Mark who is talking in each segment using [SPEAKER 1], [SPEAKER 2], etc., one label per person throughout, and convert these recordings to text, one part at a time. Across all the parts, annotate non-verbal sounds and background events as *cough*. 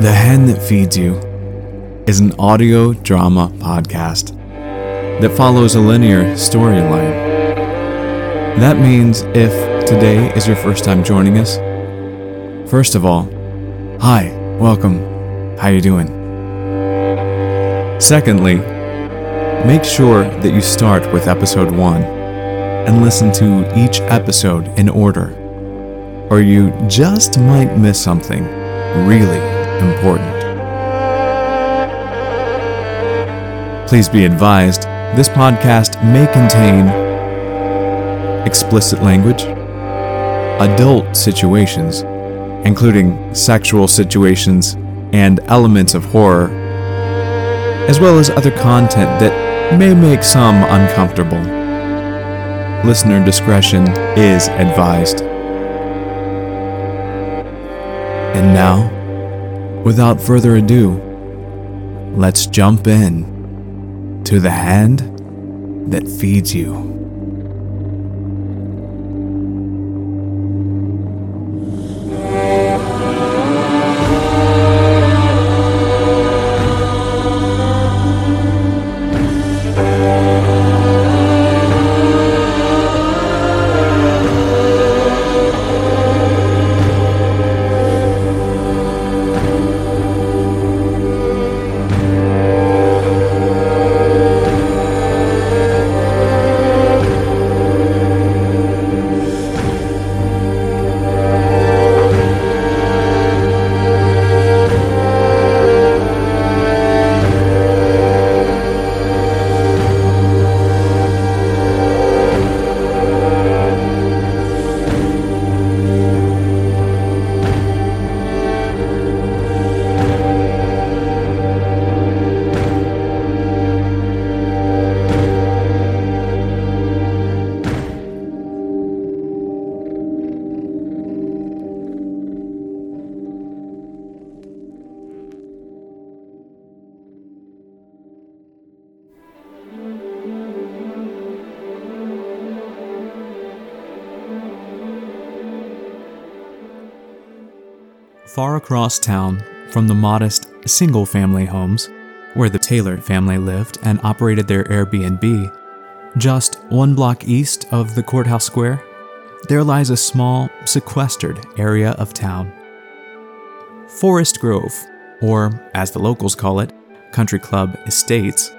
[SPEAKER 1] The Hand That Feeds You is an audio drama podcast that follows a linear storyline. That means if today is your first time joining us, first of all, hi, welcome. How you doing? Secondly, make sure that you start with episode 1 and listen to each episode in order, or you just might miss something really important. Please be advised this podcast may contain explicit language, adult situations, including sexual situations and elements of horror, as well as other content that may make some uncomfortable. Listener discretion is advised. And now, without further ado, let's jump in to the hand that feeds you. Far across town from the modest single family homes where the Taylor family lived and operated their Airbnb, just one block east of the courthouse square, there lies a small, sequestered area of town. Forest Grove, or as the locals call it, Country Club Estates,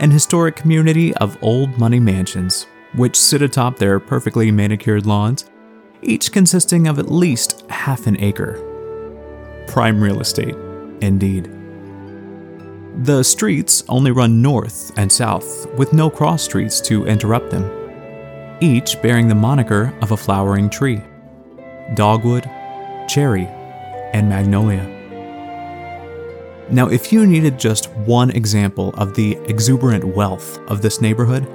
[SPEAKER 1] an historic community of old money mansions which sit atop their perfectly manicured lawns, each consisting of at least half an acre prime real estate, indeed. The streets only run north and south, with no cross streets to interrupt them, each bearing the moniker of a flowering tree dogwood, cherry, and magnolia. Now, if you needed just one example of the exuberant wealth of this neighborhood,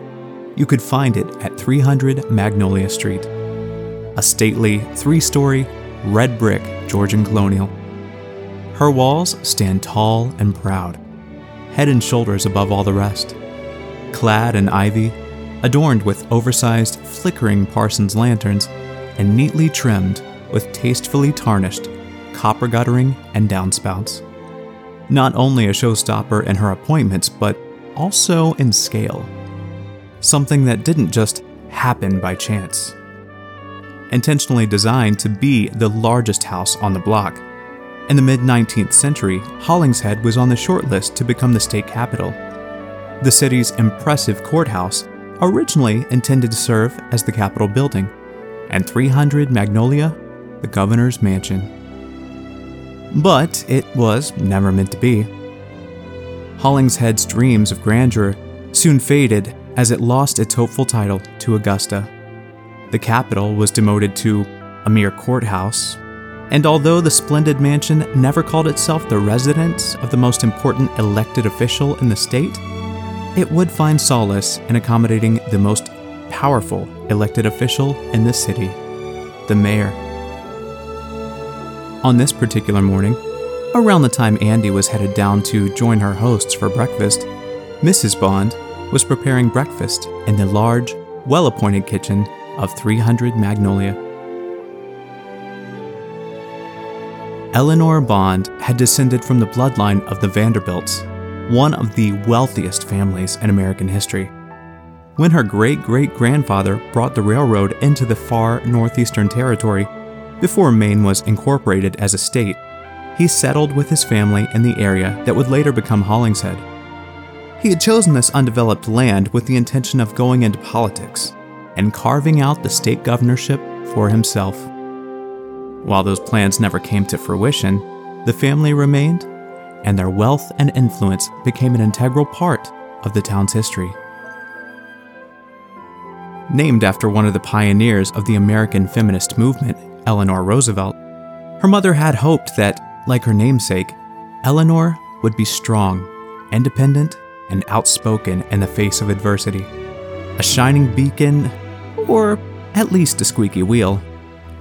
[SPEAKER 1] you could find it at 300 Magnolia Street, a stately three story, red brick Georgian colonial her walls stand tall and proud, head and shoulders above all the rest. Clad in ivy, adorned with oversized, flickering Parsons lanterns, and neatly trimmed with tastefully tarnished copper guttering and downspouts. Not only a showstopper in her appointments, but also in scale. Something that didn't just happen by chance. Intentionally designed to be the largest house on the block, in the mid 19th century, Hollingshead was on the short list to become the state capital. The city's impressive courthouse originally intended to serve as the Capitol building, and 300 Magnolia, the governor's mansion. But it was never meant to be. Hollingshead's dreams of grandeur soon faded as it lost its hopeful title to Augusta. The capital was demoted to a mere courthouse and although the splendid mansion never called itself the residence of the most important elected official in the state, it would find solace in accommodating the most powerful elected official in the city, the mayor. On this particular morning, around the time Andie was headed down to join her hosts for breakfast, Mrs. Bond was preparing breakfast in the large, well appointed kitchen of 300 Magnolia. Eleanor Bond had descended from the bloodline of the Vanderbilts, one of the wealthiest families in American history. When her great great grandfather brought the railroad into the far northeastern territory, before Maine was incorporated as a state, he settled with his family in the area that would later become Hollingshead. He had chosen this undeveloped land with the intention of going into politics and carving out the state governorship for himself. While those plans never came to fruition, the family remained, and their wealth and influence became an integral part of the town's history. Named after one of the pioneers of the American feminist movement, Eleanor Roosevelt, her mother had hoped that, like her namesake, Eleanor would be strong, independent, and outspoken in the face of adversity. A shining beacon, or at least a squeaky wheel,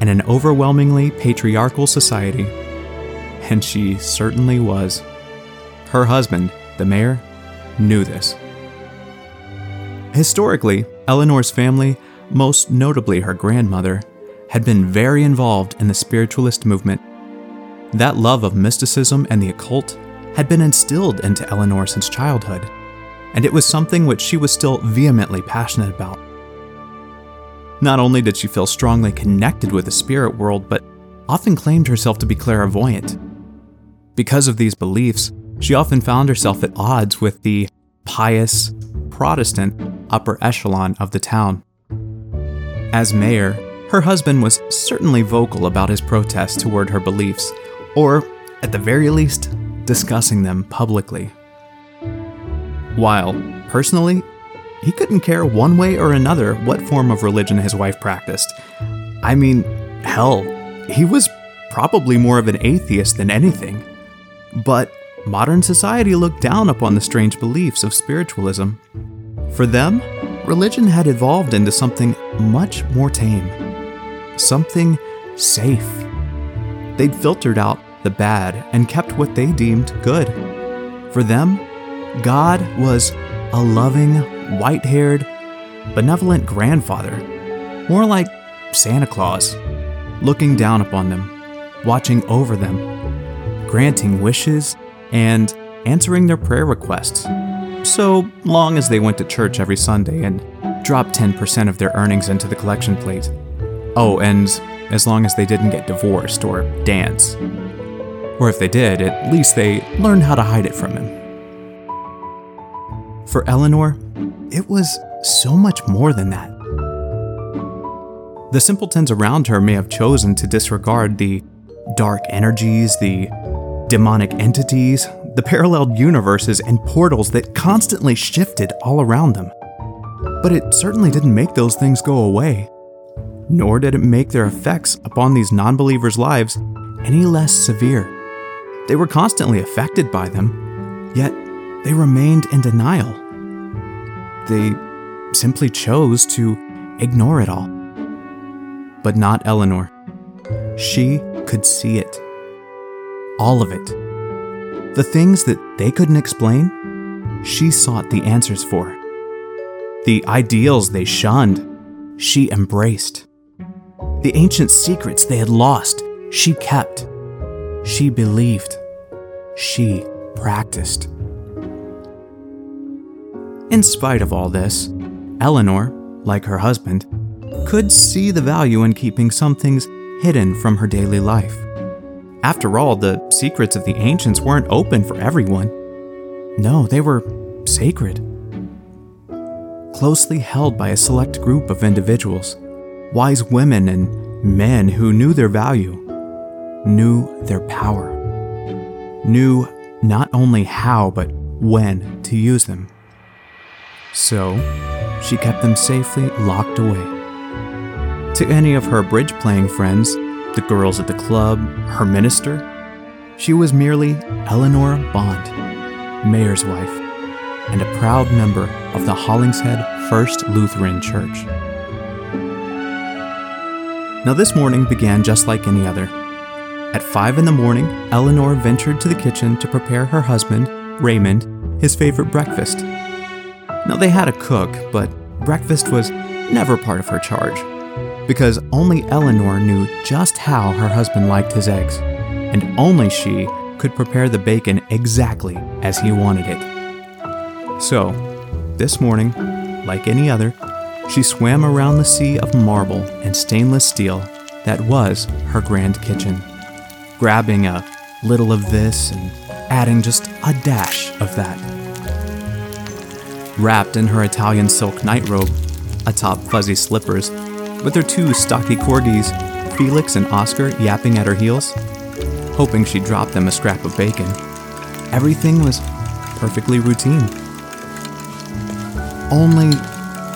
[SPEAKER 1] in an overwhelmingly patriarchal society. And she certainly was. Her husband, the mayor, knew this. Historically, Eleanor's family, most notably her grandmother, had been very involved in the spiritualist movement. That love of mysticism and the occult had been instilled into Eleanor since childhood, and it was something which she was still vehemently passionate about. Not only did she feel strongly connected with the spirit world, but often claimed herself to be clairvoyant. Because of these beliefs, she often found herself at odds with the pious, Protestant upper echelon of the town. As mayor, her husband was certainly vocal about his protests toward her beliefs, or, at the very least, discussing them publicly. While, personally, he couldn't care one way or another what form of religion his wife practiced. I mean, hell, he was probably more of an atheist than anything. But modern society looked down upon the strange beliefs of spiritualism. For them, religion had evolved into something much more tame, something safe. They'd filtered out the bad and kept what they deemed good. For them, God was a loving, white haired, benevolent grandfather, more like Santa Claus, looking down upon them, watching over them, granting wishes, and answering their prayer requests, so long as they went to church every Sunday and dropped 10% of their earnings into the collection plate. Oh, and as long as they didn't get divorced or dance. Or if they did, at least they learned how to hide it from him. For Eleanor, it was so much more than that. The simpletons around her may have chosen to disregard the dark energies, the demonic entities, the parallel universes and portals that constantly shifted all around them. But it certainly didn't make those things go away, nor did it make their effects upon these non believers' lives any less severe. They were constantly affected by them, yet they remained in denial. They simply chose to ignore it all. But not Eleanor. She could see it. All of it. The things that they couldn't explain, she sought the answers for. The ideals they shunned, she embraced. The ancient secrets they had lost, she kept. She believed. She practiced. In spite of all this, Eleanor, like her husband, could see the value in keeping some things hidden from her daily life. After all, the secrets of the ancients weren't open for everyone. No, they were sacred. Closely held by a select group of individuals, wise women and men who knew their value, knew their power, knew not only how but when to use them. So, she kept them safely locked away. To any of her bridge playing friends, the girls at the club, her minister, she was merely Eleanor Bond, mayor's wife, and a proud member of the Hollingshead First Lutheran Church. Now, this morning began just like any other. At five in the morning, Eleanor ventured to the kitchen to prepare her husband, Raymond, his favorite breakfast now, they had a cook, but breakfast was never part of her charge, because only Eleanor knew just how her husband liked his eggs. and only she could prepare the bacon exactly as he wanted it. So, this morning, like any other, she swam around the sea of marble and stainless steel that was her grand kitchen, grabbing a little of this and adding just a dash of that. Wrapped in her Italian silk nightrobe, atop fuzzy slippers, with her two stocky corgis, Felix and Oscar yapping at her heels, hoping she'd drop them a scrap of bacon, everything was perfectly routine. Only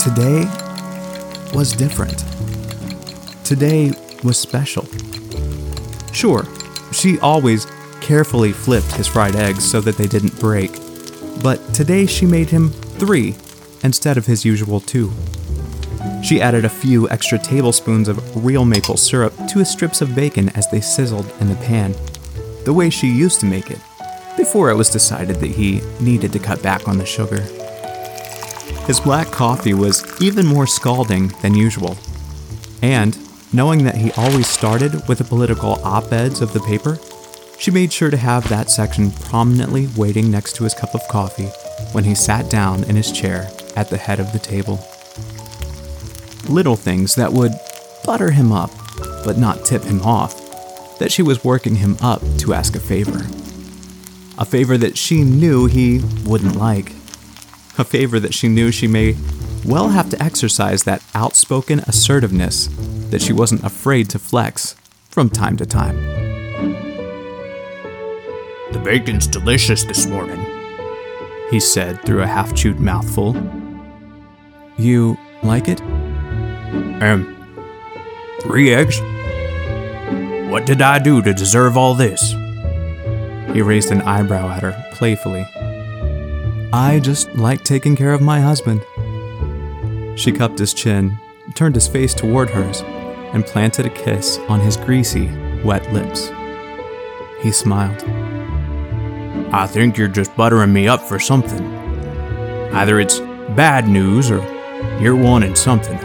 [SPEAKER 1] today was different. Today was special. Sure, she always carefully flipped his fried eggs so that they didn't break, but today she made him three instead of his usual two. She added a few extra tablespoons of real maple syrup to his strips of bacon as they sizzled in the pan, the way she used to make it, before it was decided that he needed to cut back on the sugar. His black coffee was even more scalding than usual, and knowing that he always started with the political op eds of the paper, she made sure to have that section prominently waiting next to his cup of coffee when he sat down in his chair at the head of the table. Little things that would butter him up, but not tip him off, that she was working him up to ask a favor. A favor that she knew he wouldn't like. A favor that she knew she may well have to exercise that outspoken assertiveness that she wasn't afraid to flex from time to time.
[SPEAKER 2] The bacon's delicious this morning, he said through a half chewed mouthful.
[SPEAKER 1] You like it?
[SPEAKER 2] Um, three eggs? What did I do to deserve all this?
[SPEAKER 1] He raised an eyebrow at her playfully. I just like taking care of my husband. She cupped his chin, turned his face toward hers, and planted a kiss on his greasy, wet lips. He smiled.
[SPEAKER 2] I think you're just buttering me up for something. Either it's bad news or you're wanting something.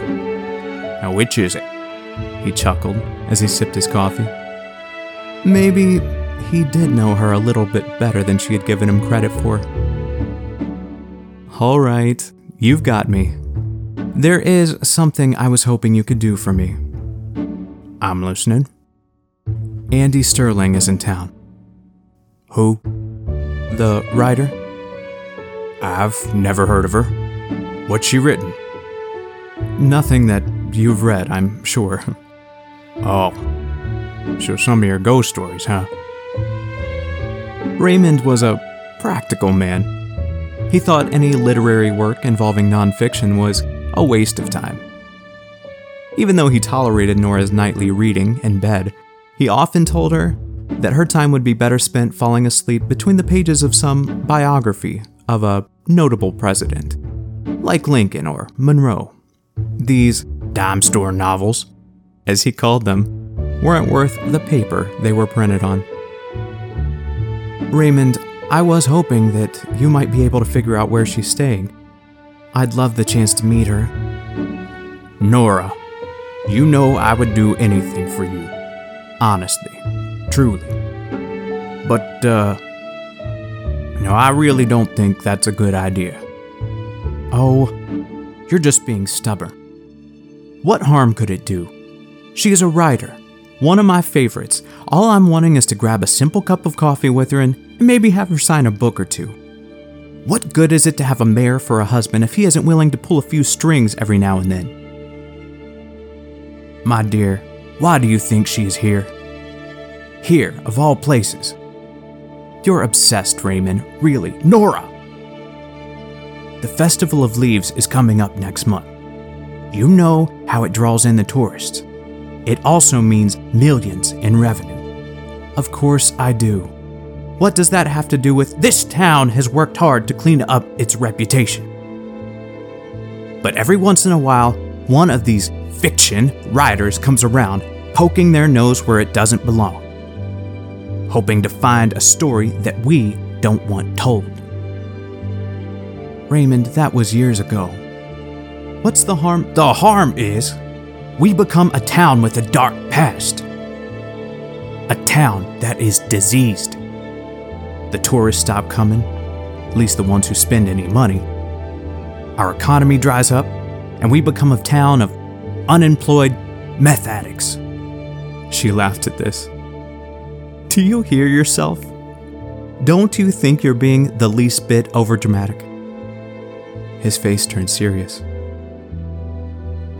[SPEAKER 2] Now, which is it?
[SPEAKER 1] He chuckled as he sipped his coffee. Maybe he did know her a little bit better than she had given him credit for. All right, you've got me. There is something I was hoping you could do for me.
[SPEAKER 2] I'm listening.
[SPEAKER 1] Andie Sterling is in town.
[SPEAKER 2] Who?
[SPEAKER 1] The writer?
[SPEAKER 2] I've never heard of her. What's she written?
[SPEAKER 1] Nothing that you've read, I'm sure. *laughs*
[SPEAKER 2] oh. So some of your ghost stories, huh?
[SPEAKER 1] Raymond was a practical man. He thought any literary work involving nonfiction was a waste of time. Even though he tolerated Nora's nightly reading in bed, he often told her that her time would be better spent falling asleep between the pages of some biography of a notable president, like Lincoln or Monroe. These dime store novels, as he called them, weren't worth the paper they were printed on. Raymond, I was hoping that you might be able to figure out where she's staying. I'd love the chance to meet her.
[SPEAKER 2] Nora, you know I would do anything for you. Honestly. Truly. But, uh. No, I really don't think that's a good idea.
[SPEAKER 1] Oh, you're just being stubborn. What harm could it do? She is a writer, one of my favorites. All I'm wanting is to grab a simple cup of coffee with her and maybe have her sign a book or two. What good is it to have a mayor for a husband if he isn't willing to pull a few strings every now and then? My dear, why do you think she is here? Here, of all places. You're obsessed, Raymond, really. Nora! The Festival of Leaves is coming up next month. You know how it draws in the tourists. It also means millions in revenue. Of course, I do. What does that have to do with this town has worked hard to clean up its reputation? But every once in a while, one of these fiction writers comes around, poking their nose where it doesn't belong hoping to find a story that we don't want told. Raymond, that was years ago. What's the harm? The harm is we become a town with a dark past.
[SPEAKER 2] a town that is diseased. The tourists stop coming, at least the ones who spend any money. Our economy dries up, and we become a town of unemployed meth addicts.
[SPEAKER 1] She laughed at this. Do you hear yourself? Don't you think you're being the least bit overdramatic? His face turned serious.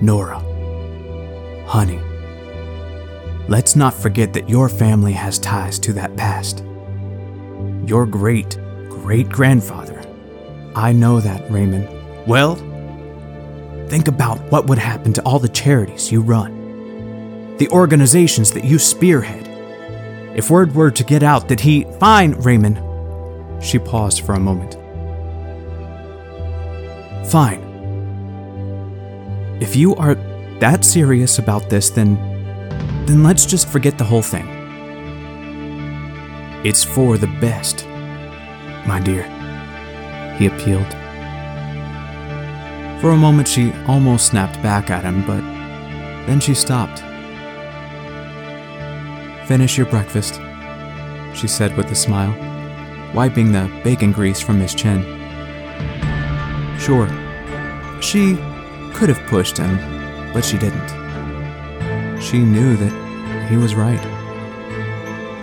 [SPEAKER 2] Nora, honey, let's not forget that your family has ties to that past. Your great great grandfather. I know that, Raymond. Well, think about what would happen to all the charities you run, the organizations that you spearhead. If word were to get out that he. Fine, Raymond. She paused for a moment. Fine. If you are that serious about this, then. then let's just forget the whole thing. It's for the best, my dear, he appealed. For a moment, she almost snapped back at him, but then she stopped. Finish your breakfast, she said with a smile, wiping the bacon grease from his chin. Sure, she could have pushed him, but she didn't. She knew that he was right.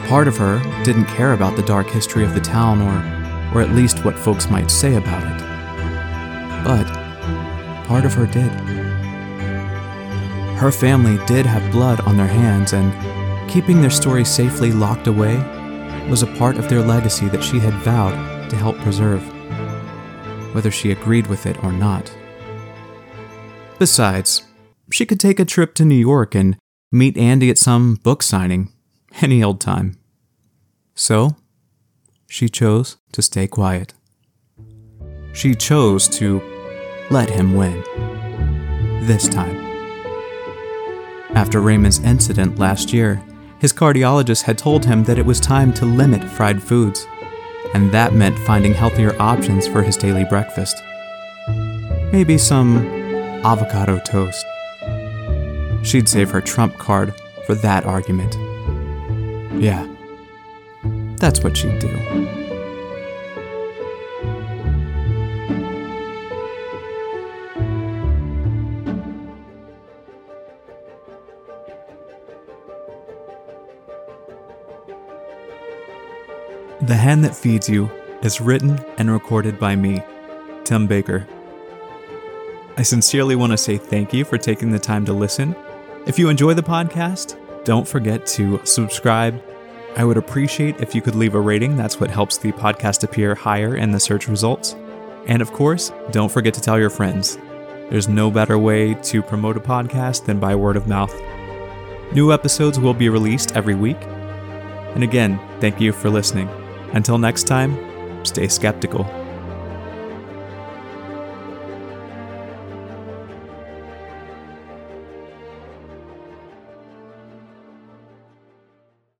[SPEAKER 2] Part of her didn't care about the dark history of the town or, or at least what folks might say about it. But part of her did. Her family did have blood on their hands, and keeping their story safely locked away was a part of their legacy that she had vowed to help preserve, whether she agreed with it or not. Besides, she could take a trip to New York and meet Andie at some book signing *laughs* any old time. So, she chose to stay quiet. She chose to let him win. This time. After Raymond's incident last year, his cardiologist had told him that it was time to limit fried foods, and that meant finding healthier options for his daily breakfast. Maybe some avocado toast. She'd save her trump card for that argument. Yeah, that's what she'd do.
[SPEAKER 1] The Hand That Feeds You is written and recorded by me, Tim Baker. I sincerely want to say thank you for taking the time to listen. If you enjoy the podcast, don't forget to subscribe. I would appreciate if you could leave a rating. That's what helps the podcast appear higher in the search results. And of course, don't forget to tell your friends. There's no better way to promote a podcast than by word of mouth. New episodes will be released every week. And again, thank you for listening. Until next time, stay skeptical.